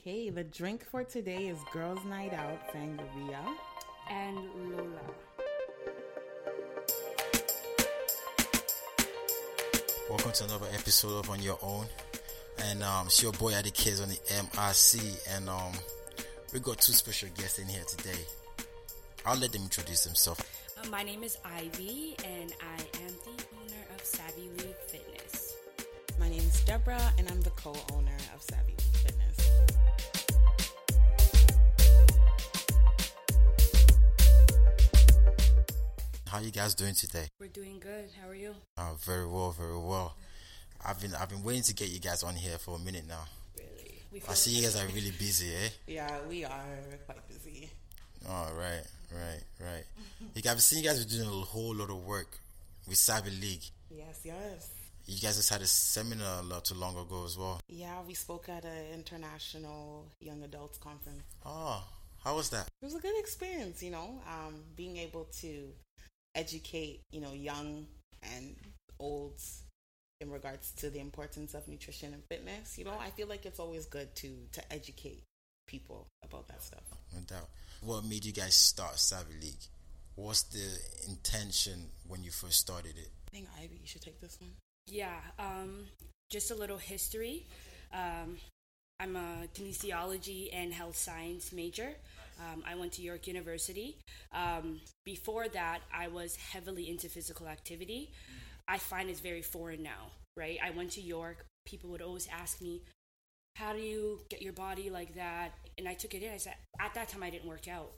Okay, the drink for today is Girls Night Out Sangria. and Lola. Welcome to another episode of On Your Own. And um, it's your boy Adi Kids on the MRC. And um, we got two special guests in here today. I'll let them introduce themselves. Uh, my name is Ivy, and I am the owner of Savvy League Fitness. My name is Deborah, and I'm the co-owner of Savvy How are you guys doing today? We're doing good. How are you? Uh, very well, very well. I've been I've been waiting to get you guys on here for a minute now. Really? We I see you guys are really busy, eh? Yeah, we are quite busy. Oh, right, right, right. You guys, I've seen you guys are doing a whole lot of work with Savvy League. Yes, yes. You guys just had a seminar not too long ago as well. Yeah, we spoke at an international young adults conference. Oh, how was that? It was a good experience, you know, um, being able to educate, you know, young and olds in regards to the importance of nutrition and fitness. You know, I feel like it's always good to to educate people about that stuff. No doubt. What made you guys start Savvy League? What's the intention when you first started it? I think Ivy, you should take this one. Yeah, um, just a little history. Um, I'm a kinesiology and health science major. Um, I went to York University. Um, before that, I was heavily into physical activity. I find it's very foreign now, right? I went to York. People would always ask me, How do you get your body like that? And I took it in. I said, At that time, I didn't work out.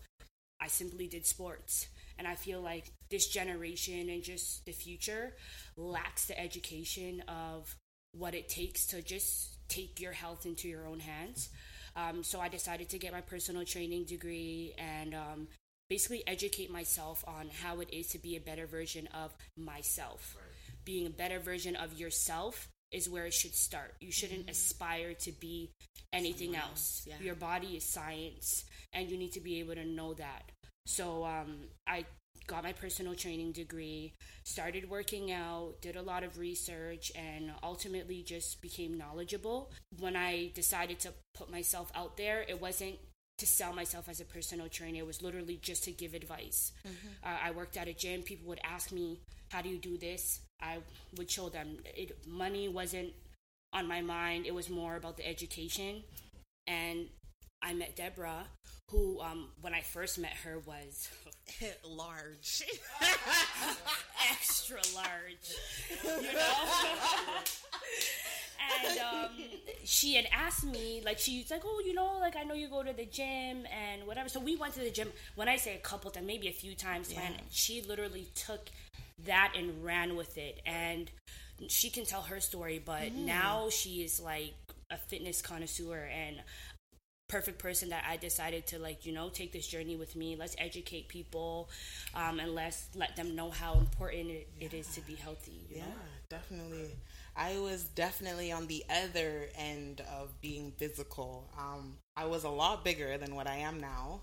I simply did sports. And I feel like this generation and just the future lacks the education of what it takes to just take your health into your own hands. Um, so I decided to get my personal training degree and um, basically educate myself on how it is to be a better version of myself. Being a better version of yourself is where it should start. You shouldn't aspire to be anything Someone else. else, yeah. Your body is science, and you need to be able to know that. So um, I got my personal training degree, started working out, did a lot of research, and ultimately just became knowledgeable. When I decided to put myself out there, it wasn't to sell myself as a personal trainer. It was literally just to give advice. Uh, I worked at a gym. People would ask me, "How do you do this?" I would show them. It money wasn't on my mind. It was more about the education. And I met Deborah, who, um, when I first met her, was Large. extra large, you know. and um, she had asked me, like, she's like, "Oh, you know, like I know you go to the gym and whatever." So we went to the gym. When I say a couple times, maybe a few times, man, she literally took that and ran with it, and she can tell her story. But now she is like a fitness connoisseur and perfect person that I decided to like you know take this journey with me. Let's educate people, um, and let's let them know how important it, it is to be healthy. Yeah, know? definitely. I was definitely on the other end of being physical. Um, I was a lot bigger than what I am now.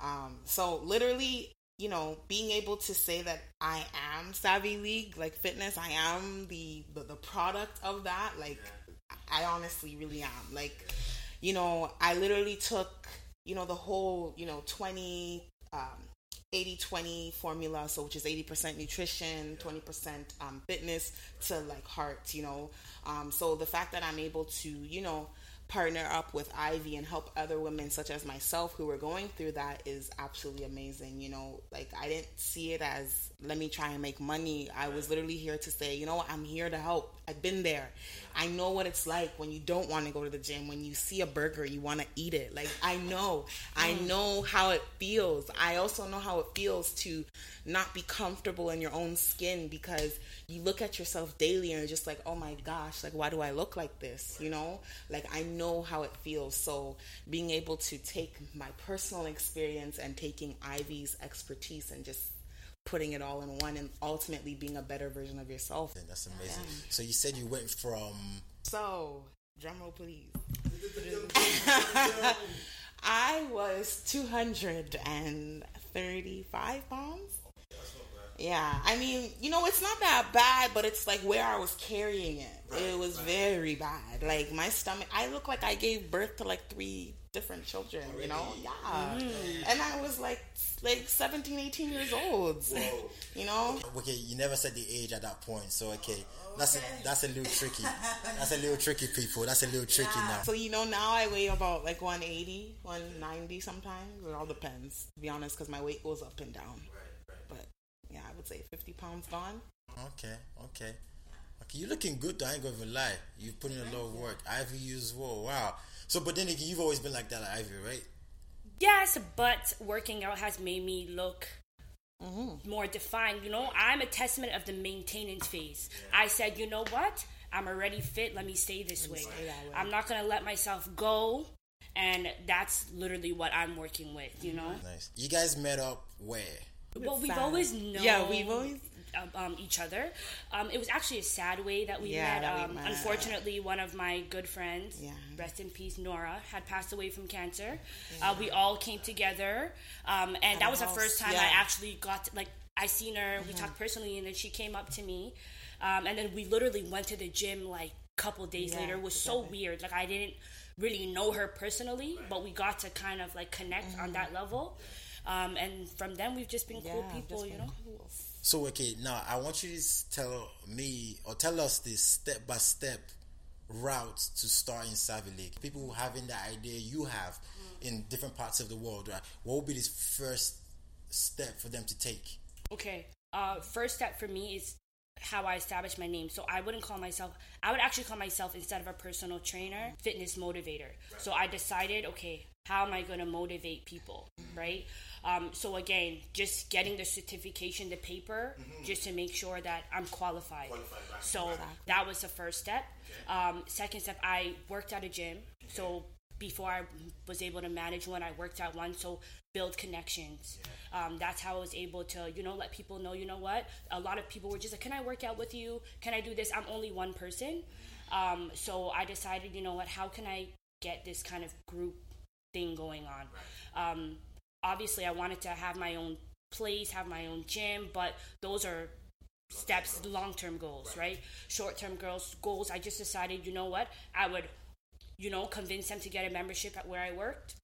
Um, so literally, you know, being able to say that I am Savvy League, like fitness, I am the the, the product of that. Like, I honestly really am. Like, you know, I literally took, you know, the whole, you know, 20, um, 80 20 formula, so which is 80% nutrition, 20% um, fitness to like heart, you know. Um, so the fact that I'm able to, you know, partner up with Ivy and help other women such as myself who were going through that is absolutely amazing. You know, like I didn't see it as let me try and make money. I was literally here to say, you know what, I'm here to help. I've been there. I know what it's like when you don't want to go to the gym, when you see a burger, you want to eat it. Like I know. I mm. know how it feels. I also know how it feels to not be comfortable in your own skin because you look at yourself daily and you're just like, oh my gosh, like why do I look like this? You know? Like I know how it feels. So being able to take my personal experience and taking Ivy's expertise and just putting it all in one and ultimately being a better version of yourself. That's amazing. So you said you went from So, drum roll please. I was 235 pounds. Yeah, I mean, you know, it's not that bad, but it's like where I was carrying it. Right, it was right. very bad. Like my stomach, I look like I gave birth to like three different children, you know? Really? Yeah. Mm-hmm. And I was like like 17, 18 years old. Whoa. You know? Okay, you never said the age at that point, so okay, that's a, that's a little tricky. That's a little tricky, people. That's a little tricky now. So you know now I weigh about like 180, 190 sometimes. It all depends, to be honest, because my weight goes up and down. But yeah, I would say 50 pounds gone. Okay, okay. Okay, you're looking good though, I ain't gonna lie. You've put in a lot of work. Ivy you as well, wow. So but then again, you've always been like that at Ivy, right? Yes, but working out has made me look mm-hmm. more defined. You know, I'm a testament of the maintenance phase. I said, you know what? I'm already fit. Let me stay this way. stay way. I'm not gonna let myself go, and that's literally what I'm working with. You mm-hmm. know. Nice. You guys met up where? Well, we've always known. Yeah, we've always- um, um, each other. Um, it was actually a sad way that we Yeah, met. that we um, met. Unfortunately, one of my good friends, Yeah. rest in peace, Nora, had passed away from cancer. Uh, we all came together, um, and that a was the first time yeah. I actually got to, like I seen her. We talked personally, and then she came up to me, um, and then we literally went to the gym like a couple days Yeah, later. It was so weird. Like I didn't really know her personally, but we got to kind of like connect on that level. Um, and from then we've just been cool Mm-hmm. People, just you know. cool. So okay, now I want you to tell me or tell us this step by step route to start in Savvy League. People who having the idea you have in different parts of the world, right? What would be this first step for them to take? Okay. Uh, first step for me is how I establish my name. So I wouldn't call myself. I would actually call myself instead of a personal trainer, fitness motivator. So I decided, okay, how am I going to motivate people, right? Um, so again, just getting the certification, the paper, just to make sure that I'm qualified. So that was the first step. Um, second step, I worked at a gym. So before I was able to manage one, I worked at one. So build connections. Um, that's how I was able to, you know, let people know, you know what? A lot of people were just like, can I work out with you? Can I do this? I'm only one person. Um, so I decided, you know what? How can I get this kind of group thing going on? Um, obviously, I wanted to have my own place, have my own gym, but those are steps, long term goals, right? Short term goals, goals. I just decided, you know what? I would, you know, convince them to get a membership at where I worked.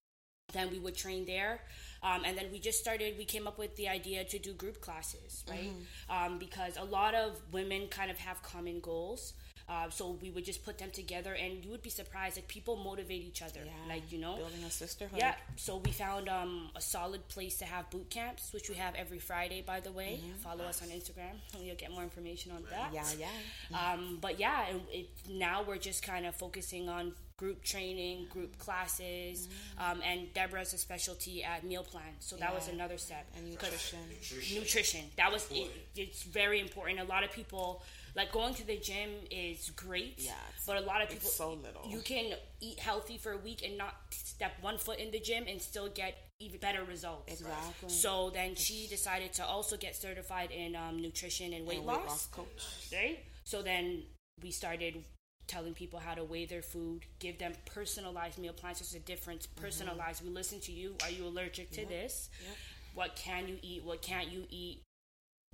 Then we would train there. Um, and then we just started, we came up with the idea to do group classes, right? Um, because a lot of women kind of have common goals. Uh, so we would just put them together, and you would be surprised. Like people motivate each other, Yeah. like you know, Building a sisterhood. yeah. So we found um, a solid place to have boot camps, which we have every Friday, by the way. Follow us on Instagram, and you'll get more information on that. Yeah, yeah. Um, but yeah, it, it, now we're just kind of focusing on group training, group classes, um, and Deborah's a specialty at meal plan. So that was another step. And 'Cause nutrition. Nutrition. That was it, it's very important. A lot of people like going to the gym is great. Yeah, but a lot of people so little. You can eat healthy for a week and not step one foot in the gym and still get even better results. Exactly. So then she decided to also get certified in um, nutrition and weight, And loss coach. right? So then we started telling people how to weigh their food, give them personalized meal plans. There's a difference. Personalized. We listen to you. Are you allergic to this? What can you eat? What can't you eat?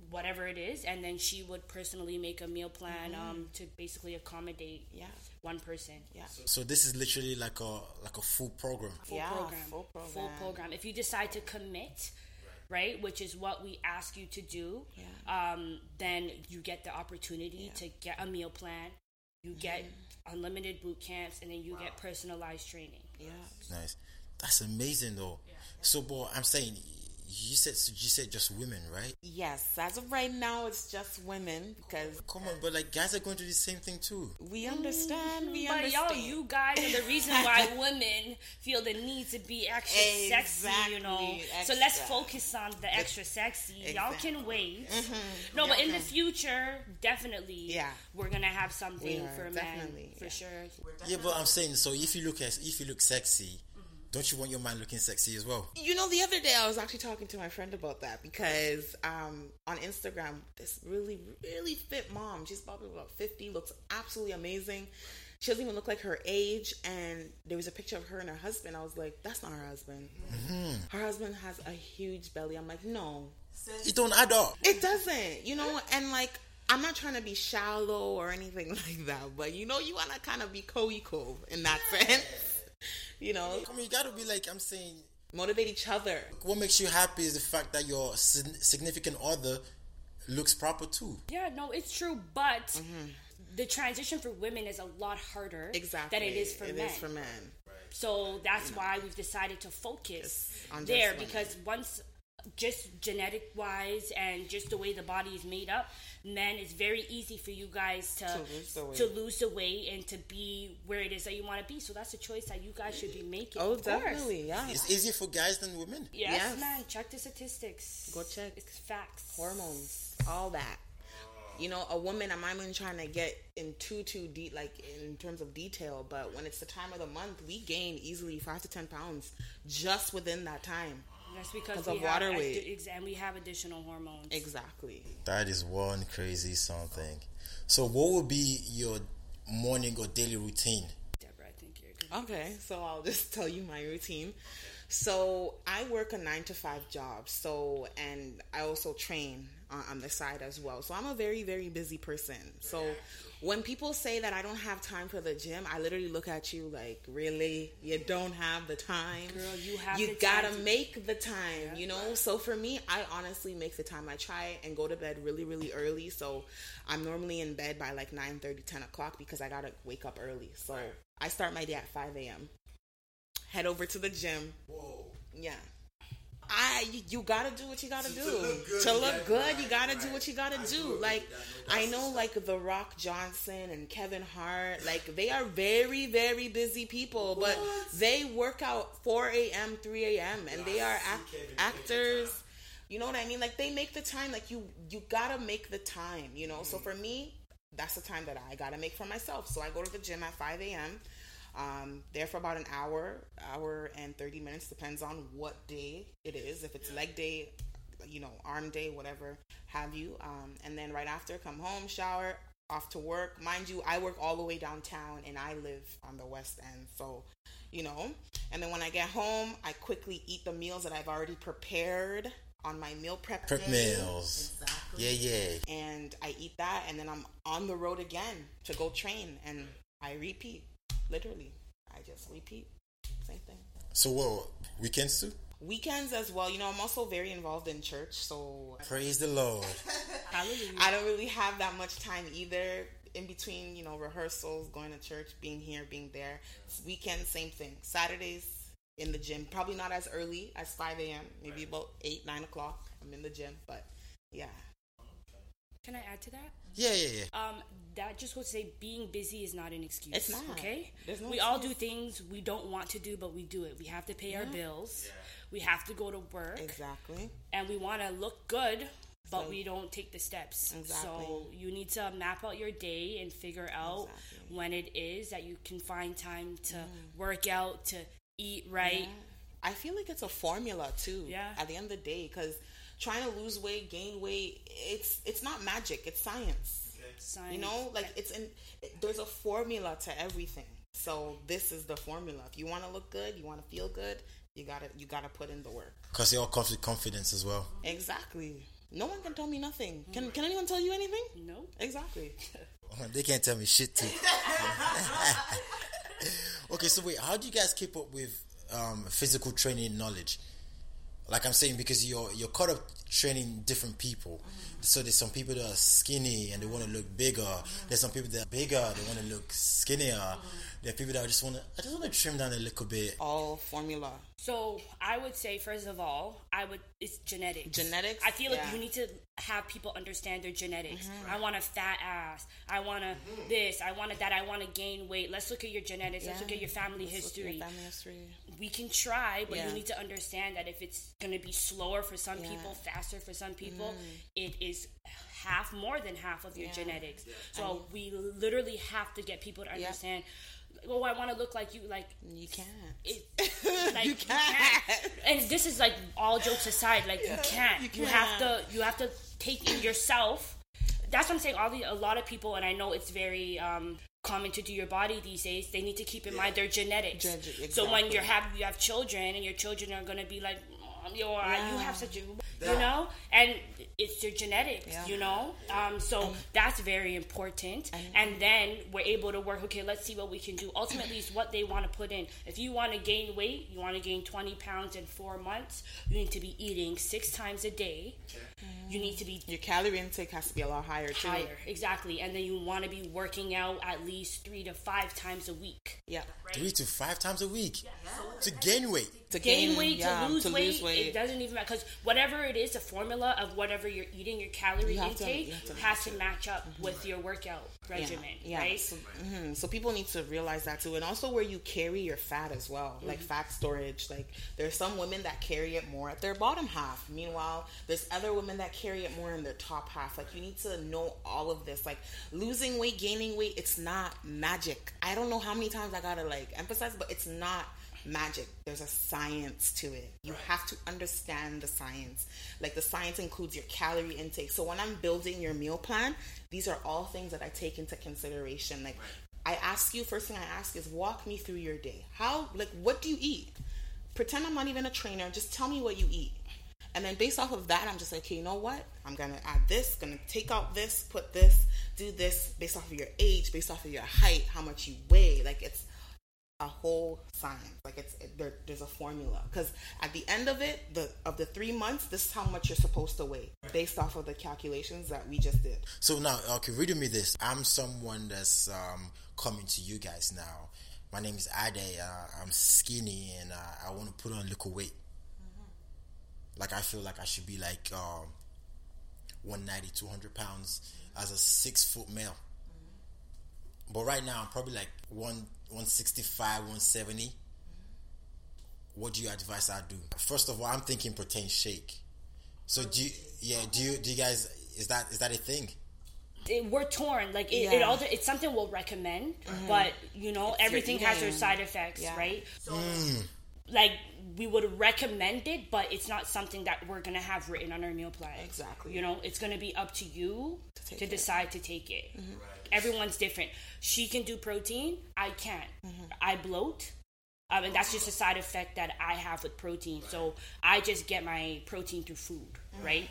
Whatever it is, and then she would personally make a meal plan um, to basically accommodate Yeah. one person. Yeah. So this is literally like a like a full program. Full Yeah, program. full Full program. program. If you decide to commit, right, which is what we ask you to do, Yeah. um, then you get the opportunity to get a meal plan. You get Mm-hmm. unlimited boot camps, and then you get personalized training. Yeah. Nice. That's amazing though. So, boy, I'm saying you said you said just women, right? Yes. As of right now, it's just women because Come on, but like guys are going through the same thing too. we understand. We But understand. y'all, you guys are the reason why women feel the need to be extra sexy, you know. Exactly, So let's focus on the extra sexy. Y'all can wait. Mm-hmm. No, but in the future, definitely, Yeah. we're gonna have something are, for men definitely, for yeah. sure. Yeah, but I'm saying so. If you look as if you look sexy, don't you want your man looking sexy as well? You know, the other day I was actually talking to my friend about that because um, on Instagram, this really, really fit mom, she's probably about 50, looks absolutely amazing. She doesn't even look like her age. And there was a picture of her and her husband. I was like, that's not her husband. Her husband has a huge belly. I'm like, no, It don't add up. It doesn't, you know, and like I'm not trying to be shallow or anything like that, but you know, you want to kind of be co-equal in that sense. You know, I mean, you gotta be like I'm saying. motivate each other. What makes you happy is the fact that your significant other looks proper too. Yeah, no, it's true, but mm-hmm. the transition for women is a lot harder Exactly. than it is for It men. is for men. So that's why we've decided to focus on there because once just genetic wise and just the way the body is made up, men it's very easy for you guys to To lose the weight. to lose the weight and to be where it is that you want to be. So that's a choice that you guys should be making. Oh, definitely, yeah. It's easier for guys than women. Yes, Yes. man. Check the statistics. Go check. It's facts. hormones, all that. You know, a woman. I'm not even trying to get in too too deep, like in terms of detail. But when it's the time of the month, we gain easily five to ten pounds just within that time. That's because Because we of have water addi- weight. ex- and we have additional hormones. Exactly. That is one crazy something. So, what would be your morning or daily routine? Deborah, I think you're good. Okay, so I'll just tell you my routine. So I work a nine to five job. So and I also train on, on the side as well. So I'm a very very busy person. So when people say that I don't have time for the gym, I literally look at you like, really? You don't have the time? Girl, you have You the gotta time to- make the time. You know. So for me, I honestly make the time. I try and go to bed really really early. So I'm normally in bed by like 9 30, 10 o'clock because I gotta wake up early. So I start my day at 5 a.m. Head over to the gym. Whoa. Yeah. I you, gotta do what you gotta do look good, to look good. You gotta do what you gotta I do. Like with that. No, I know, like The Rock Johnson and Kevin Hart. Like they are very very busy people, but they work out 4 a.m. 3 a.m. and they are act- Kevin actors. You know what I mean? Like they make the time. Like you you gotta make the time. You know. So for me, that's the time that I gotta make for myself. So I go to the gym at 5 a.m. Um, there for about an hour, hour and 30 minutes, depends on what day it is. If it's leg day, you know, arm day, whatever have you. Um, and then right after, come home, shower, off to work. Mind you, I work all the way downtown and I live on the west end. So, you know, and then when I get home, I quickly eat the meals that I've already prepared on my meal prep. Prep day. meals. Yeah, yeah. And I eat that and then I'm on the road again to go train and I repeat. Literally. I just repeat. Same thing. So, what weekends too? Weekends as well. You know, I'm also very involved in church, so Praise the Lord. Hallelujah. I don't really have that much time either in between, you know, rehearsals, going to church, being here, being there. Weekends, same thing. Saturdays in the gym, probably not as early as 5 a.m., maybe about 8, 9 o'clock. I'm in the gym, but yeah. Can I add to that? Yeah, yeah, yeah. Um, that just goes to say being busy is not an excuse. It's not. Okay. There's no we all do things we don't want to do, but we do it. We have to pay our bills. Yeah. We have to go to work, Exactly. and we want to look good, but So- we don't take the steps. Exactly. So you need to map out your day and figure out Exactly. when it is that you can find time to work out, to eat right. Yeah. I feel like it's a formula too. Yeah. At the end of the day, because trying to lose weight, gain weight, it's it's not magic. It's science. Science. You know, like it's in. It, there's a formula to everything. So this is the formula. If you want to look good, you want to feel good, you gotta you gotta put in the work. Because it all comes with confidence as well. Exactly. No one can tell me nothing. Can Can anyone tell you anything? no. Exactly. They can't tell me shit too. okay, so wait, how do you guys keep up with um, physical training knowledge? Like I'm saying, because you're you're caught up training different people. So there's some people that are skinny and they want to look bigger. There's some people that are bigger, they want to look skinnier. There are people that just want to, I just want to trim down a little bit. All formula. So I would say, first of all, I would it's genetics. Genetics? I feel like Yeah. you need to have people understand their genetics. Mm-hmm. I want a fat ass. I want to this. I want to that. I want to gain weight. Let's look at your genetics. Let's look at your family Let's look at your history. Family history. We can try, but Yeah. you need to understand that if it's going to be slower for some Yeah. Mm. people, faster for some people, it is half more than half of your Yeah. genetics. So we literally have to get people to understand. Oh, I want to look like you. Like You can't. it, like, You you can't. can't. And this is like all jokes aside, like you can't. you You, have to. You have to take in yourself. That's what I'm saying. All the a lot of people, and I know it's very um, common to do your body these days. They need to keep in mind their genetics. Gen- So when you're have you have children, and your children are gonna be like. "Oh, or Yeah. you have such a, you know, and it's your genetics, Yeah. you know. Um, so that's very important. And, then we're able to work. Okay, let's see what we can do. Ultimately, it's what they want to put in. If you want to gain weight, you want to gain twenty pounds in four months. You need to be eating six times a day. You need to be Your calorie intake has to be a lot higher too. higher, exactly. And then you want to be working out at least three to five times a week. Yeah. Three to five times a week to gain weight. To gain weight yeah, to, lose, to weight, lose weight. it doesn't even matter because whatever it is the formula of whatever you're eating your calorie You have to- intake you to has to match up with your workout regimen yeah. right So, mhm. so people need to realize that too, and also where you carry your fat as well, like Mm-hmm. fat storage. Like there's some women that carry it more at their bottom half. Meanwhile, there's other women that carry it more in their top half. Like you need to know all of this. Like losing weight, gaining weight, it's not magic. I don't know how many times I gotta like emphasize, but it's not magic. There's a science to it. You have to understand the science. Like the science includes your calorie intake. So when I'm building your meal plan, these are all things that I take into consideration. Like I ask you, first thing I ask is walk me through your day. How like what do you eat? Pretend I'm not even a trainer, just tell me what you eat. And then based off of that, I'm just like, okay, you know what? I'm gonna add this, gonna take out this, put this, do this based off of your age, based off of your height, how much you weigh. Like it's a whole science. Like it's it, there, there's a formula because at the end of it, the of the three months, this is how much you're supposed to weigh based off of the calculations that we just did. So now, okay, read me this. I'm someone that's um, coming to you guys now. My name is Ade. Uh, I'm skinny and uh, I want to put on a little weight. Like I feel like I should be like um, 190, 200 pounds as a six foot male. But right now I'm probably like one 165, 170. What do you advise I do? First of all, I'm thinking protein shake. So do you, yeah, do you do you guys is that is that a thing? it, we're torn like it, it Yeah. Mm-hmm. all it's something we'll recommend but you know everything has their side effects Yeah. right so like we would recommend it but it's not something that we're gonna have written on our meal plan Exactly. you know it's gonna be up to you to, take it. Mm-hmm. decide to take it everyone's different. She can do protein i can't Mm-hmm. i bloat. Um, and that's just a side effect that i have with protein. So i just get my protein through food right?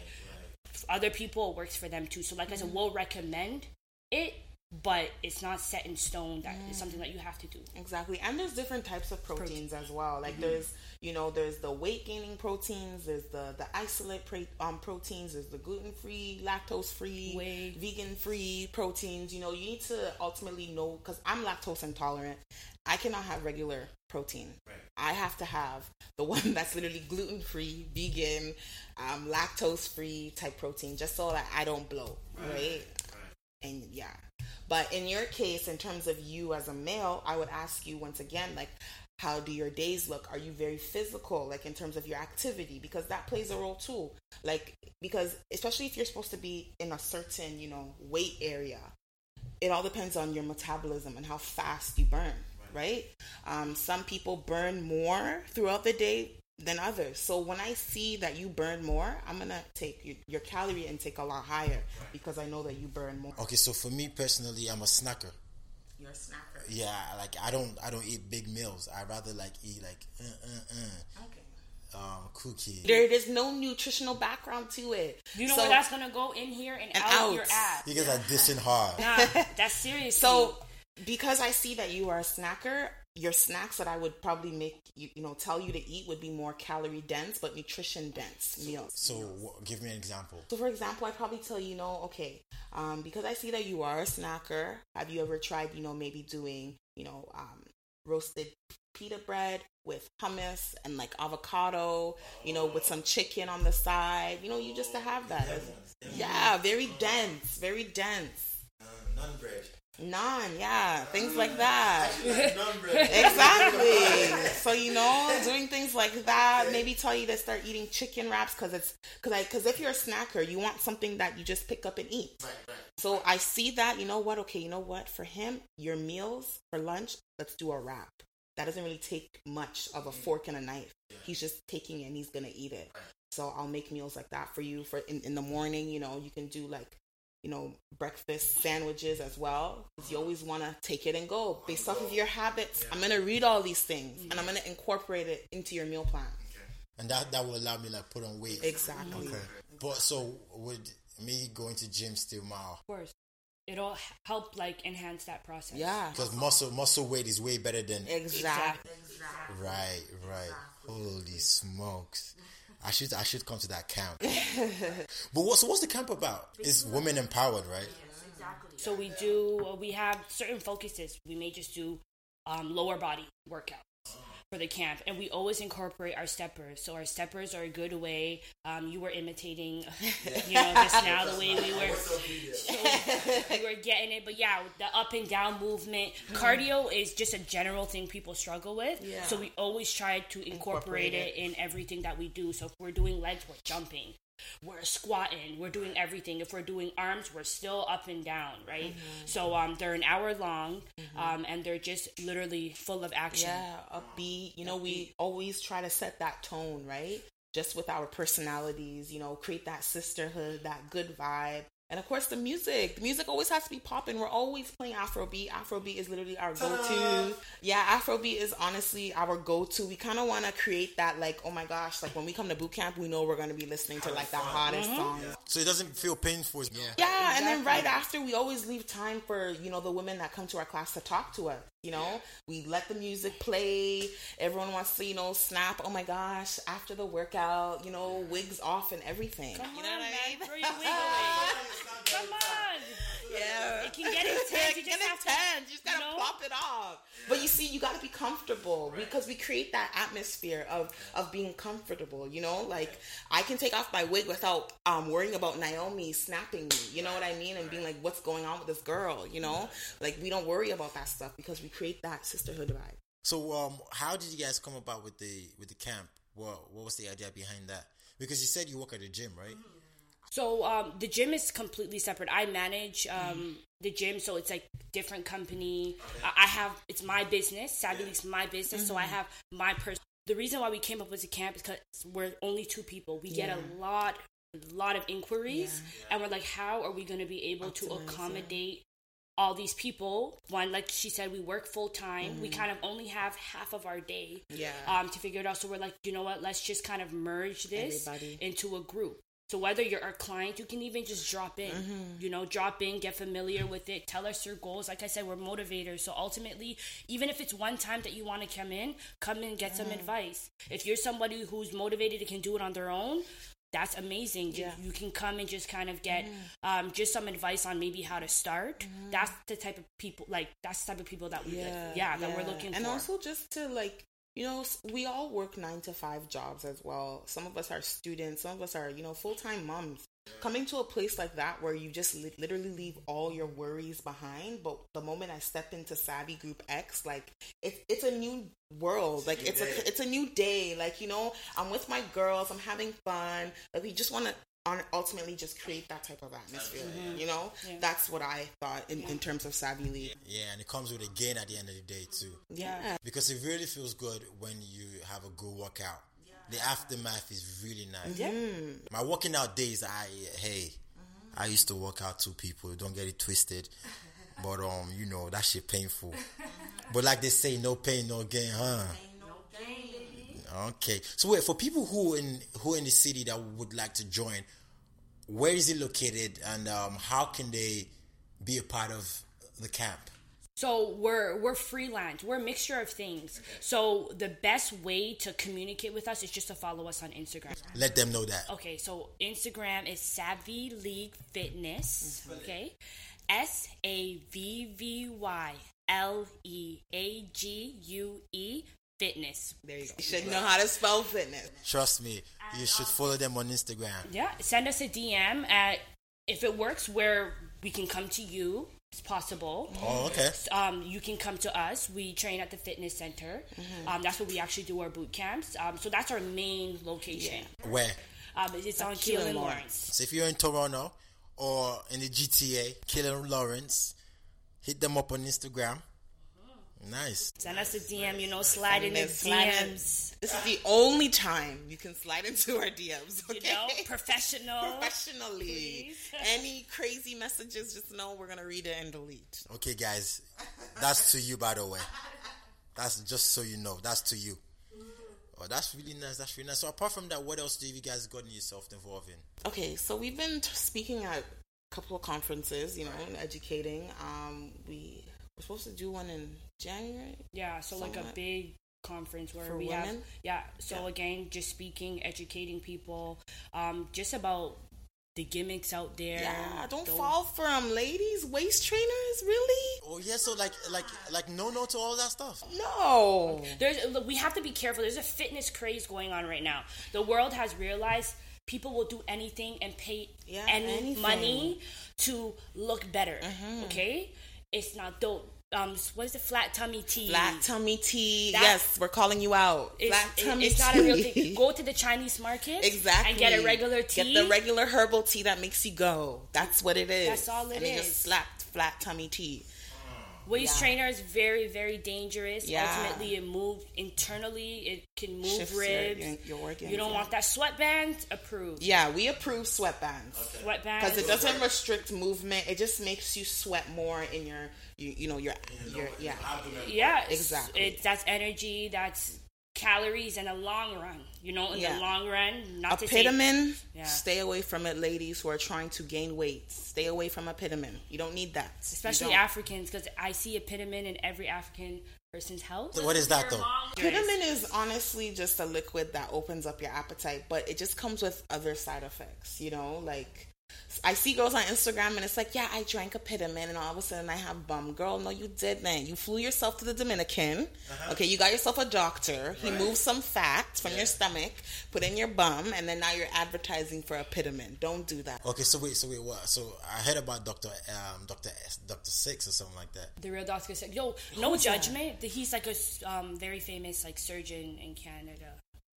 Other people it works for them too. So like i said Mm-hmm. we'll recommend it but it's not set in stone That is something that you have to do Exactly. And there's different types of proteins as well. Like there's, you know, there's the weight gaining proteins, there's the the isolate pre- um, proteins, there's the gluten free, lactose free, vegan free proteins. You know, you need to ultimately know because I'm lactose intolerant. I cannot have regular protein. right. I have to have the one that's literally gluten free, vegan, um, lactose free type protein, just so that I don't bloat. right? and yeah but in your case in terms of you as a male i would ask you once again like how do your days look? Are you very physical like in terms of your activity? Because that plays a role too. Like because especially if you're supposed to be in a certain you know weight area it all depends on your metabolism and how fast you burn right? Um, some people burn more throughout the day than others so when i see that you burn more i'm gonna take your, your calorie intake a lot higher because i know that you burn more Okay, so for me personally, I'm a snacker. you're a snacker Yeah, like I don't I don't eat big meals. I rather like eat like uh uh uh okay um cookie. there, there's no nutritional background to it you know So- where that's gonna go in here and, And out, out. your ass You guys are dissing hard. nah that's serious So, because I see that you are a snacker, your snacks that I would probably make you, you know, tell you to eat would be more calorie dense but nutrition dense meals. So wh- give me an example. So, for example, I'd probably tell you, you know, okay, um, because I see that you are a snacker, have you ever tried, you know, maybe doing, you know, um, roasted pita bread with hummus and like avocado, you know, with some chicken on the side, you know, you just to have that. Yeah, very dense, very dense. None bread. Naan, yeah, things like mm. that. Exactly. So you know, doing things like that. Maybe tell you to start eating chicken wraps because it's because I because if you're a snacker, you want something that you just pick up and eat. So I see that. You know what? Okay, you know what? For him, your meals for lunch, let's do a wrap. That doesn't really take much of a fork and a knife. He's just taking it and he's gonna eat it. So I'll make meals like that for you. For in, in the morning, you know, you can do like you know, breakfast sandwiches as well. 'Cause You always want to take it and go based off of your habits. I'm going to read all these things and I'm going to incorporate it into your meal plan. and that that will allow me like put on weight. Exactly. Okay. But so would me going to gym still matter? Of course, it'll help like enhance that process. Yeah. Because muscle muscle weight is way better than Exactly. right, right. Holy smokes. I should I should come to that camp. but what's what's the camp about? It's women empowered, right? Exactly. So we do. We have certain focuses. We may just do um, lower body workouts for the camp, and we always incorporate our steppers. So our steppers are a good way. Um, you were imitating, you know, just now the way we were. we were getting it, but yeah, the up and down movement. Cardio is just a general thing people struggle with. Yeah. So we always try to incorporate, Incorporate it in everything that we do. So if we're doing legs, we're jumping. We're squatting. We're doing everything. If we're doing arms, we're still up and down, right? So um, they're an hour long, um, and they're just literally full of action. Yeah, upbeat. You know, we always try to set that tone, right? Just with our personalities, you know, create that sisterhood, that good vibe. And of course, the music. The music always has to be popping. We're always playing Afrobeat. Afrobeat is literally our go to. Yeah, Afrobeat is honestly our go to. We kind of want to create that, like, oh my gosh, like when we come to boot camp, we know we're going to be listening to like the hottest mm-hmm. song. So it doesn't feel painful. Yeah. Yeah, and then right after, we always leave time for you know the women that come to our class to talk to us. You know, we let the music play. Everyone wants to you know snap. Oh my gosh! After the workout, you know, wigs off and everything. Come you know on, what man, I mean? throw your wig away. Come on. Yeah. It can get intense. It You just get have to, intense. You just gotta you know? plop it off. But you see, you gotta be comfortable because we create that atmosphere of of being comfortable. You know, like I can take off my wig without um worrying about Naomi snapping me. You know what I mean? And being like, what's going on with this girl? You know, like we don't worry about that stuff because we create that sisterhood vibe. So um, how did you guys come about with the with the camp? What what was the idea behind that? Because you said you work at the gym, right? So um, the gym is completely separate. I manage um, the gym, so it's like different company. I I have it's my business. Savvy League's my business, so I have my person. The reason why we came up with the camp is because we're only two people. We get a lot, a lot of inquiries, and we're like, how are we going to be able to Optimize, yeah. accommodate? all these people one like she said we work full time we kind of only have half of our day Yeah. um to figure it out so we're like you know what let's just kind of merge this Everybody. into a group so whether you're a client you can even just drop in mm-hmm. you know drop in get familiar with it tell us your goals like i said we're motivators so ultimately even if it's one time that you want to come in come in get some mm-hmm. advice if you're somebody who's motivated and can do it on their own that's amazing. You, Yeah. you can come and just kind of get mm-hmm. um, just some advice on maybe how to start. That's the type of people like that's the type of people that we yeah, yeah that we're looking and for. And also just to like you know we all work nine to five jobs as well. Some of us are students some of us are you know full-time moms. Coming to a place like that where you just li- literally leave all your worries behind but the moment i step into savvy group x like it's it's a new world. Like it's a it's a new day. Like you know i'm with my girls i'm having fun. Like we just want to ultimately just create that type of atmosphere you know that's what i thought in, in terms of savvy league Yeah, and it comes with a gain at the end of the day too. yeah Because it really feels good when you have a good workout. Yeah. The aftermath is really nice. Yeah, My working out days, I hey, I used to work out two people. Don't get it twisted, but um, you know that shit painful. But like they say, no pain, no gain, huh? Okay. So wait, for people who in who in the city that would like to join, where is it located, and um, how can they be a part of the camp? So we're we're freelance. We're a mixture of things. So the best way to communicate with us is just to follow us on Instagram. Let them know that. Okay, so Instagram is Savvy League Fitness. Okay, S A V V Y L E A G U E Fitness. There you go. You should know how to spell fitness. Trust me, you should follow them on Instagram. Yeah, send us a DM at if it works where we can come to you. It's possible. Oh, okay. Um, you can come to us. We train at the fitness center. Um, that's where we actually do our boot camps. Um, so that's our main location. Where? Um, it's on Keele and Keelan Lawrence. Lawrence. So if you're in Toronto or in the GTA, Killer Lawrence, hit them up on Instagram. Nice. Send us a DM. You know, slide in the Slide in- DMs. This is the only time you can slide into our DMs. You know, professional. Professionally. Any crazy messages, just know we're gonna read it and delete. Okay, guys, that's to you, by the way. That's just so you know. That's to you. Oh, that's really nice. That's really nice. So apart from that, what else do you guys gotten yourself involved in? Okay, so we've been speaking at a couple of conferences, you know, and educating. Um, we we're supposed to do one in January. Yeah, so like a big conference where For we have yeah. So Yeah. again, just speaking, educating people, um, just about the gimmicks out there. Yeah, don't Those- fall for them, ladies. Waist trainers, really? Oh yeah, so like like like no no to all that stuff. No. There's look, we have to be careful. There's a fitness craze going on right now. The world has realized people will do anything and pay Yeah, any anything. Mm-hmm. money to look better. Okay, it's not dope. Um, what is it? Flat tummy tea. Flat tummy tea. That- yes, we're calling you out. It's, Flat tummy it's tea. not a real thing. Go to the Chinese market Exactly. and get a regular tea. Get the regular herbal tea that makes you go. That's what it is. That's all it and is. just slapped flat tummy tea. Waist Yeah. trainer is very, very dangerous. Yeah. Ultimately, it moves internally. It can move Shifts ribs. your- your organs, you don't yeah. want that sweatband approved. Yeah, we approve sweatbands. Sweatband Because it doesn't restrict movement. It just makes you sweat more in your, you, you know, your, your, yeah. Yeah, it's- Exactly. It's that's energy. That's calories in the long run. You know, in Yeah. the long run, not to say Apetamin, Yeah. stay away from it, ladies who are trying to gain weight. Stay away from apetamin. You don't need that. Especially. Africans, because I see apetamin in every African person's house. What is that though? Apetamin is honestly just a liquid that opens up your appetite, but it just comes with other side effects, you know? Like, I see girls on Instagram and it's like, yeah, I drank apetamin and all of a sudden I have bum. Girl, no, you didn't. You flew yourself to the Dominican. Okay, you got yourself a doctor. He moved some fat from your stomach, put in your bum, and then now you're advertising for apetamin. Don't do that. Okay, so wait, so wait, what? So I heard about Doctor um Doctor S, Doctor Six or something like that. The real doctor said, "Yo, no Who's that? judgment. He's like a um, very famous like surgeon in Canada.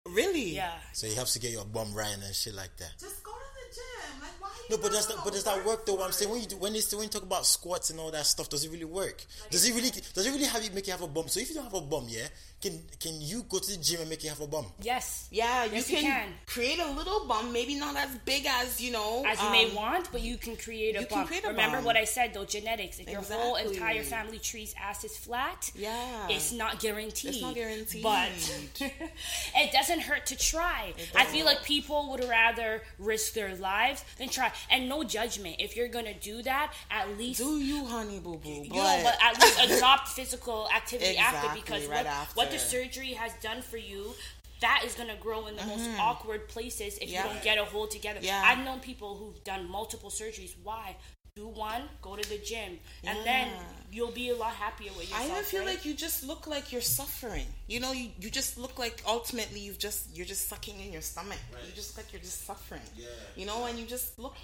Really? Yeah, So he helps to get your bum right and shit like that. Just go to the gym. Like, why? No, but does that but does that work though? What I'm saying when you do, when, it's, when you talk about squats and all that stuff, does it really work? Does it really does it really have you make you have a bum? So if you don't have a bum, yeah, can can you go to the gym and make you have a bum? yes, Yeah, you, Yes, can, you can. create a little bum, maybe not as big as you know, as you may um, want, but you can create a you can create a Remember bump. what I said though, genetics. If your whole entire family tree's ass is flat, Yeah. it's not guaranteed. It's not guaranteed. But it doesn't hurt to try. I feel like people would rather risk their lives than try. And no judgment. If you're gonna do that, at least Do you, honey boo boo? you know, but at least adopt physical activity after because right what, what the surgery has done for you that is going to grow in the most mm-hmm. awkward places if Yeah. you don't get a hold together Yeah. i've known people who've done multiple surgeries why do one go to the gym and then you'll be a lot happier with I yourself even feel right? like you just look like you're suffering. You know, you, you just look like ultimately you've just you're just sucking in your stomach. You just like you're just suffering. Yeah. You know, and you just look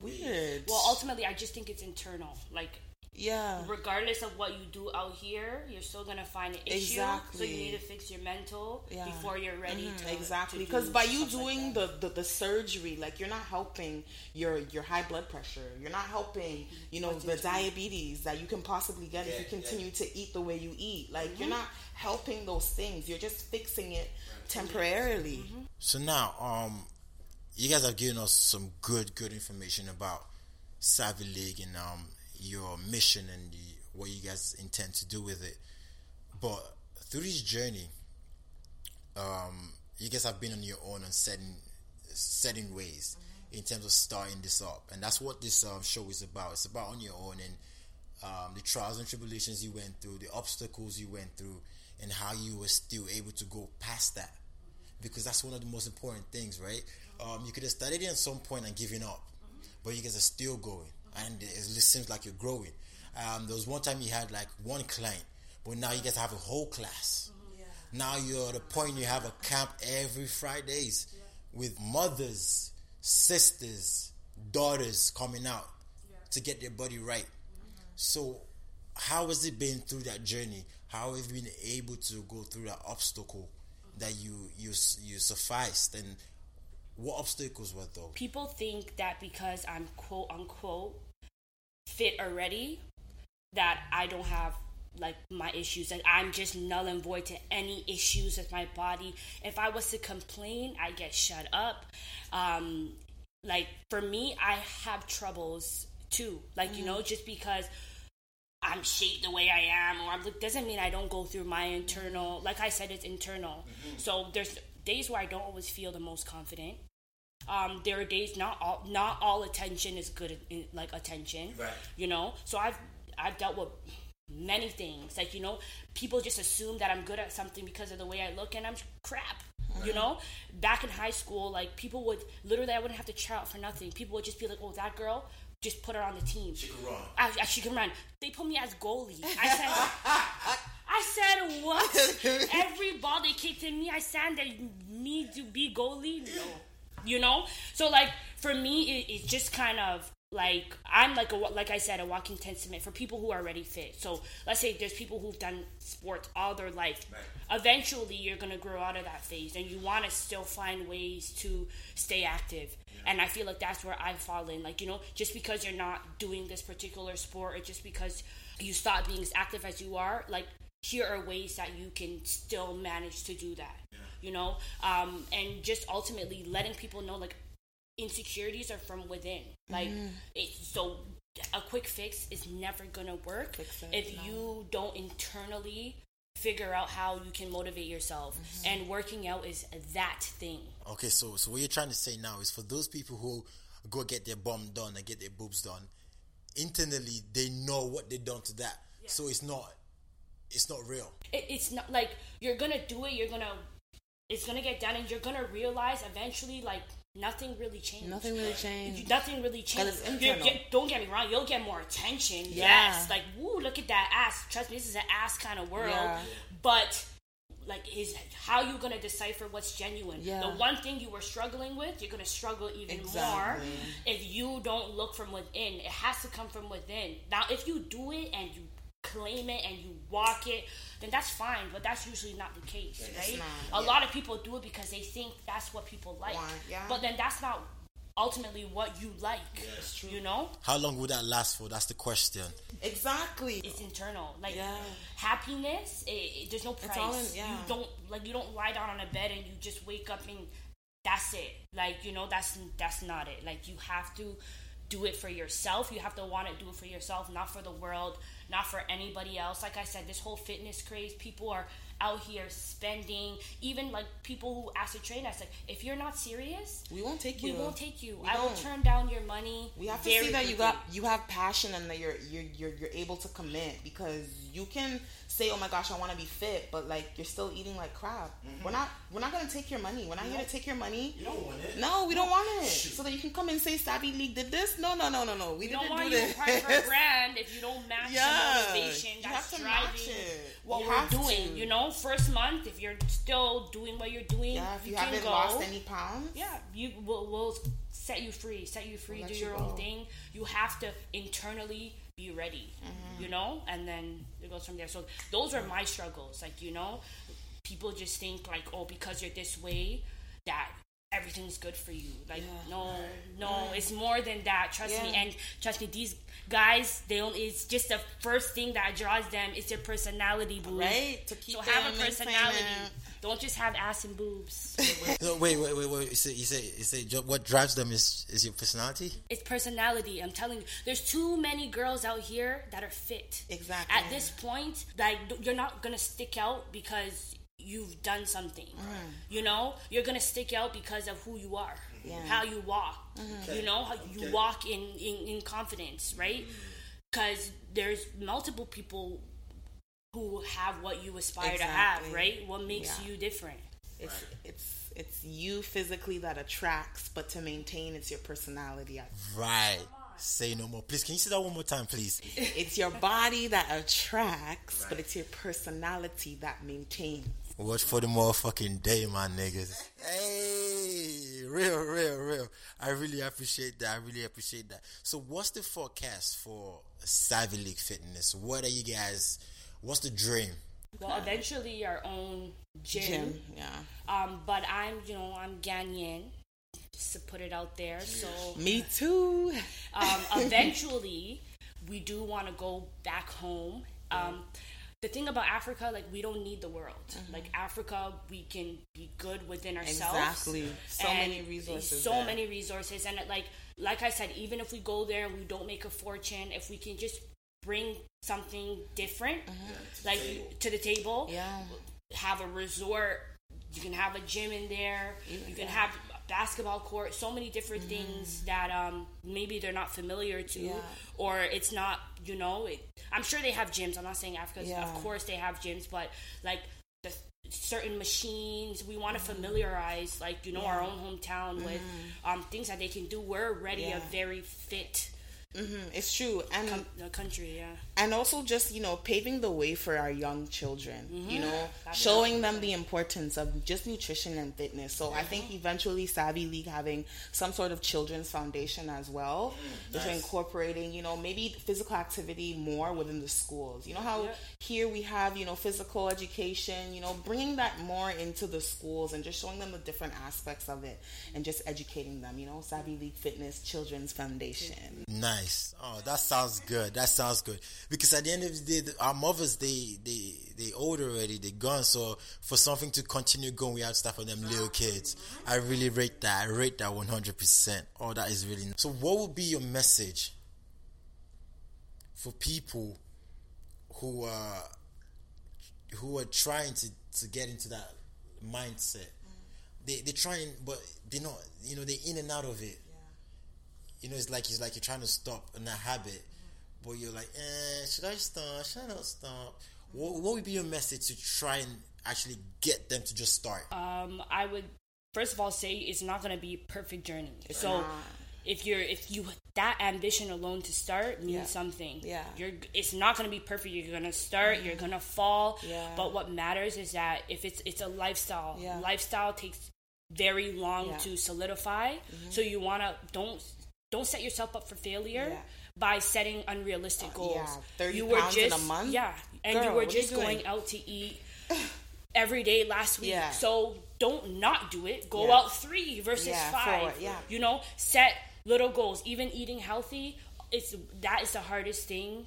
weird. well ultimately i just think it's internal like yeah. regardless of what you do out here you're still going to find an issue. Exactly. so you need to fix your mental Yeah. before you're ready Mhm, to exactly. to because do by you stuff like doing the, the the surgery like you're not helping your your high blood pressure. You're not helping you know the diabetes that you can possibly get if you continue to eat the way you eat. Like Mm-hmm. you're not helping those things. You're just fixing it temporarily. Mm-hmm. So now, um, you guys have given us some good, good information about Savvy League and um your mission and the, what you guys intend to do with it. But through this journey, um, you guys have been on your own and setting setting ways in terms of starting this up, and that's what this um, show is about. It's about on your own and um, the trials and tribulations you went through, the obstacles you went through, and how you were still able to go past that. Because that's one of the most important things, right? Um, you could have started at some point and given up, but you guys are still going, and it seems like you're growing. Um, there was one time you had like one client, but now you get to have a whole class. Now you're at a point you have a camp every Fridays with mothers, sisters, daughters coming out to get their body right. So, how has it been through that journey? How have you been able to go through that obstacle that you you you sufficed, and what obstacles were though? people think that because I'm quote unquote fit already, that I don't have like my issues and I'm just null and void to any issues with my body. If I was to complain, I get shut up. Um, like for me, I have troubles too. Like you know, just because I'm shaped the way I am, or I'm doesn't mean I don't go through my internal. Like I said, it's internal. Mm-hmm. So there's days where I don't always feel the most confident. Um, there are days not all not all attention is good like attention. Right. You know, so I've I've dealt with many things. Like you know, people just assume that I'm good at something because of the way I look, and I'm crap. Right. You know, back in high school, like people would literally, I wouldn't have to try out for nothing. People would just be like, "Oh, that girl, just put her on the team. She can run. I, I, she can run. They put me as goalie. I said, I said what? Every ball they kicked in me, I said that me to be goalie. No, you know. So like for me, it, it's just kind of like I'm like a like I said a walking testament for people who are already fit. So let's say there's people who've done sports all their life. Right. Eventually, you're gonna grow out of that phase, and you want to still find ways to stay active. Yeah. And I feel like that's where I fall in. Like you know, just because you're not doing this particular sport, or just because you stop being as active as you are, like here are ways that you can still manage to do that. Yeah. You know, um, and just ultimately letting people know like insecurities are from within. Like mm. it, so a quick fix is never gonna work if no. you don't internally figure out how you can motivate yourself mm-hmm. and working out is that thing okay so so what you're trying to say now is for those people who go get their bum done and get their boobs done internally they know what they done to that yeah. so it's not it's not real it, it's not like you're gonna do it you're gonna it's gonna get done and you're gonna realize eventually like nothing really changed. Nothing really changed. Nothing really changed. don't get me wrong, you'll get more attention. Yeah. Yes. Like, woo, look at that ass. Trust me, this is an ass kind of world. Yeah. But like is how you gonna decipher what's genuine yeah. the one thing you were struggling with you're gonna struggle even exactly. more if you don't look from within it has to come from within now if you do it and you claim it and you walk it, then that's fine. But that's usually not the case, it's right? Not, a yeah. lot of people do it because they think that's what people like. yeah. But then that's not ultimately what you like. Yeah, you know? How long would that last for? That's the question. Exactly. It's internal. Like yeah. happiness, it, it, there's no price. In, yeah. You don't like you don't lie down on a bed and you just wake up and that's it. Like, you know, that's that's not it. Like you have to do it for yourself. You have to want to do it for yourself, not for the world, not for anybody else. Like I said, this whole fitness craze, people are out here spending. Even like people who ask to train us, like if you're not serious, we won't take you. We won't take you. We I will turn down your money. We have to see that quickly. you got you have passion and that you're you're you're, you're able to commit because you can say, "Oh my gosh, I want to be fit," but like you're still eating like crap. Mm-hmm. We're not we're not gonna take your money. We're not here to take your money. You don't want it. No, we don't want it. Shoot. So that you can come and say, "Savvy League did this." No, no, no, no, no. We, we don't want do you this. part of brand if you don't match yeah, the motivation you that's have driving match what you we're doing. To. You know, first month if you're still doing what you're doing, yeah. If you, you haven't go, lost any pounds, yeah, you will will set you free. Set you free. We'll do your go. own thing. You have to internally be ready, mm-hmm. you know, and then it goes from there. So those are my struggles. Like, you know, people just think like, oh, because you're this way, that everything's good for you. Like, yeah. no, no, yeah. it's more than that. Trust yeah. me. And trust me, these guys, they don't. It's just the first thing that draws them is their personality, boo. Right. To keep so have a personality. Don't just have ass and boobs. no, wait, wait, wait, wait. You say, you say, you say, what drives them is is your personality. It's personality. I'm telling you, there's too many girls out here that are fit. Exactly. At this point, like you're not gonna stick out because you've done something. Mm. You know, you're gonna stick out because of who you are, yeah. how you walk. Mm-hmm. You know, how you okay. walk in, in in confidence, right? Because mm. there's multiple people who have what you aspire exactly. to have, right? What makes yeah. you different? It's right. it's it's you physically that attracts, but to maintain, it's your personality. Right. Say no more, please. Can you say that one more time, please? It's your body that attracts, right. but it's your personality that maintains. Watch for the motherfucking day, my niggas. Hey, real, real, real. I really appreciate that. I really appreciate that. So, what's the forecast for Savvy League Fitness? What are you guys? What's the dream? Well, eventually our own gym. gym yeah. Um, but I'm, you know, I'm Ghanaian, just to put it out there. So me too. um, eventually, we do want to go back home. Um, the thing about Africa, like we don't need the world. Mm-hmm. Like Africa, we can be good within ourselves. Exactly. So many resources. So there. many resources, and it, like like I said, even if we go there and we don't make a fortune, if we can just bring something different, like to the table. Yeah. Have a resort. You can have a gym in there. You can have a basketball court. So many different things that um, maybe they're not familiar to, Yeah. or it's not. You know, it, I'm sure they have gyms. I'm not saying Africa. Yeah. Of course, they have gyms, but like the certain machines, we want to familiarize, like you know, our own hometown with um, things that they can do. We're already Yeah. a very fit Mm, it's true. And uh, country. Yeah. and also just you know paving the way for our young children you know That's showing them the importance of just nutrition and fitness so i think eventually savvy league having some sort of children's foundation as well is incorporating you know maybe physical activity more within the schools you know how Yep. here we have you know physical education you know bringing that more into the schools and just showing them the different aspects of it and just educating them you know savvy league fitness children's foundation Nice. Oh, that sounds good. That sounds good. Because at the end of the day, our mothers they they they old already. They gone. So for something to continue going, we have to start for them little kids. I really rate that. I rate that one hundred percent. Oh, that is really. So, what would be your message for people who are who are trying to to get into that mindset? They they're trying, but they're not. You know, they're in and out of it you know, it's like it's like you're trying to stop in that habit, but you're like, eh, should I stop? Should I not stop? What, what would be your message to try and actually get them to just start? um, I would first of all say it's not going to be a perfect journey. so not. if you're if you that ambition alone to start means Yeah. something. Yeah. You're it's not going to be perfect. You're going to start, you're going to fall. Yeah. But what matters is that if it's it's a lifestyle. Yeah. Lifestyle takes very long Yeah. Mm-hmm. to solidify. So you want to don't don't set yourself up for failure. Yeah. By setting unrealistic uh, goals, yeah, 30 you were pounds in a month? yeah, and Girl, you were are you just going out to eat every day last week. Yeah. So don't not do it. Go Yeah. out three versus Yeah, five. forward, yeah. You know, set little goals. Even eating healthy, it's that is the hardest thing.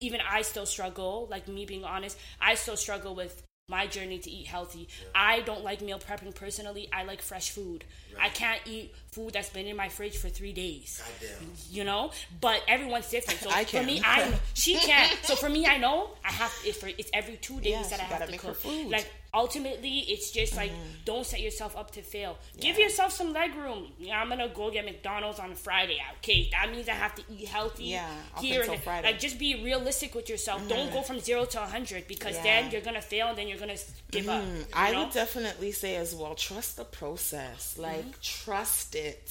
Even I still struggle. Like me being honest, I still struggle with my journey to eat healthy. I don't like meal prepping personally. I like fresh food. I can't eat food that's been in my fridge for three days. You know, but everyone's different. So I for me. I she can't. So for me, I know I have. It's for it's every two days Yeah, that I have gotta to make her cook. food. Like ultimately, it's just like mm-hmm. don't set yourself up to fail. Give yourself some leg room. Yeah, I'm gonna go get McDonald's on Friday. Okay, that means I have to eat healthy. Yeah, here and Friday. like just be realistic with yourself. Don't mm-hmm. go from zero to hundred because Yeah. then you're gonna fail and then you're gonna give up. Mm-hmm. you I know? would definitely say as well, trust the process. Like trust it.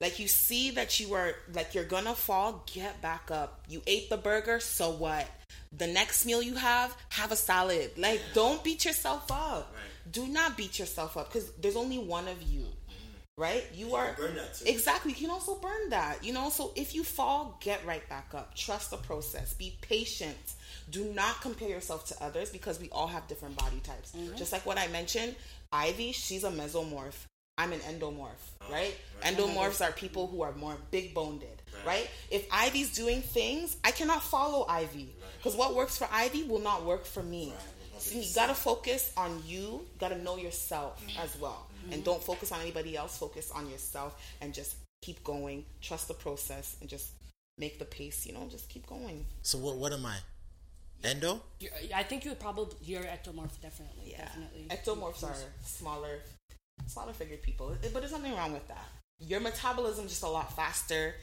Like you see that you are like you're gonna fall, get back up. You ate the burger, so what? The next meal you have, have a salad. Like don't beat yourself up. Do not beat yourself up because there's only one of you. Mm-hmm. Right? You are burn that too. Exactly. You can also burn that. You know, so if you fall, get right back up. Trust the process. Be patient. Do not compare yourself to others because we all have different body types. Mm-hmm. Just like what I mentioned, Ivy, she's a mesomorph. I'm an endomorph, oh, right? Endomorphs are people who are more big boned, right. If Ivy's doing things, I cannot follow Ivy because what works for Ivy will not work for me. So you gotta focus on you. You gotta know yourself as well, mm-hmm. and don't focus on anybody else. Focus on yourself and just keep going. Trust the process and just make the pace. You know, just keep going. So what what am I? Endo? You're, I think you would probably you're ectomorph definitely. Yeah, Definitely. ectomorphs are smaller, smaller figured people, but there's nothing wrong with that. Your metabolism just a lot faster.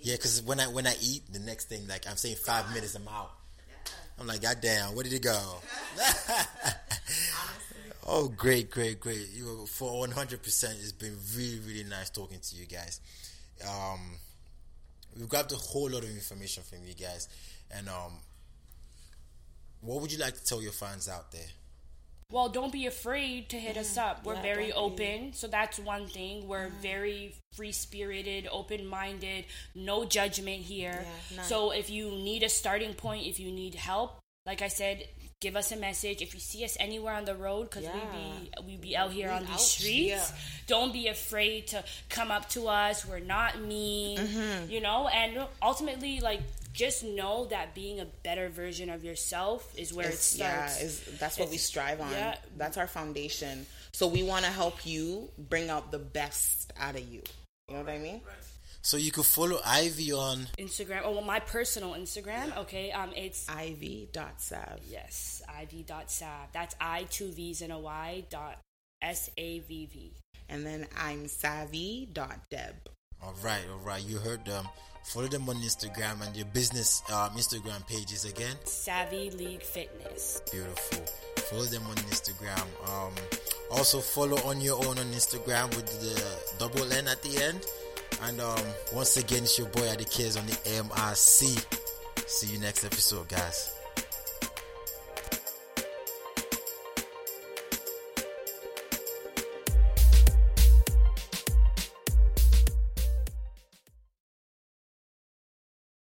Yeah, because when I when I eat, the next thing like I'm saying five minutes, I'm out. I'm like, God damn, where did it go? oh, great, great, great. You for 100. percent It's been really, really nice talking to you guys. Um, we've grabbed a whole lot of information from you guys, and um, what would you like to tell your fans out there? Well, don't be afraid to hit us up. We're Yeah, very don't open, so that's one thing. We're very free spirited, open minded, no judgment here. Yeah, so if you need a starting point, if you need help, like I said, give us a message. If you see us anywhere on the road, because we be we be out here We on these streets, yeah. don't be afraid to come up to us. We're not mean, Mm-hmm. you know. And ultimately, like. Just know that being a better version of yourself is where It's- it starts. Yeah, is that's what we strive on. yeah. That's our foundation. So we want to help you bring out the best out of you. You know what I mean? So you can follow Ivy on Instagram. Oh, well, my personal Instagram. Okay, um, it's ivy.sav. yes, ivy.sav. That's I two V's and a Y dot S A V V. And then I'm savvy.deb. All right, all right. You heard them. Follow them on Instagram and your business um, Instagram pages again. Savvy League Fitness. Beautiful. Follow them on Instagram. Um, also follow on your own on Instagram with the double N at the end. And um, once again, it's your boy Adi Kids on the MRC. See you next episode, guys.